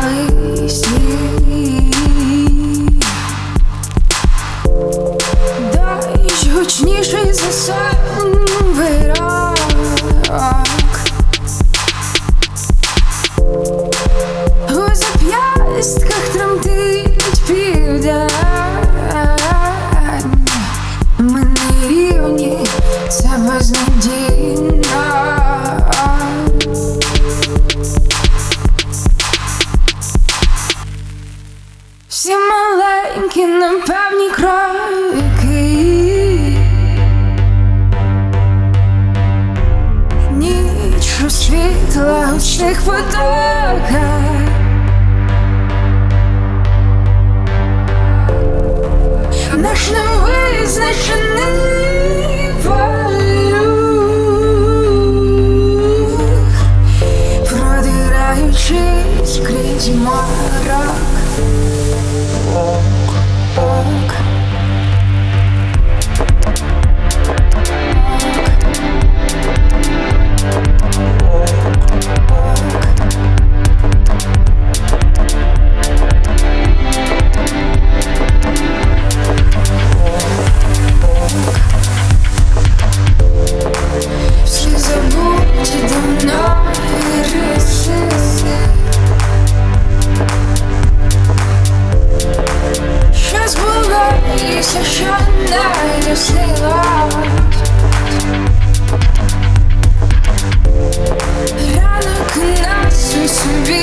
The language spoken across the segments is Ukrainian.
I непевні кроки Ніч у світла гучних Наш невизначений полюх Продираючись крізь морок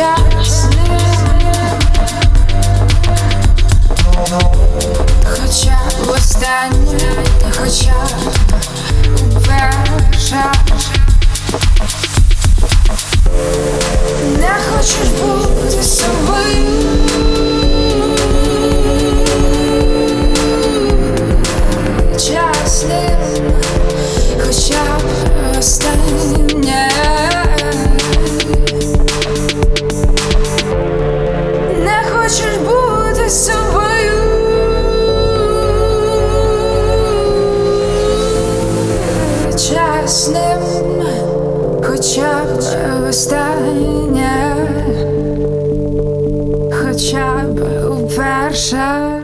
собою Хоча б хоча Не хочеш бути собою чесним, хоча б останнє хочеш бути собою чесним, хоча б останнє, хоча б уперше.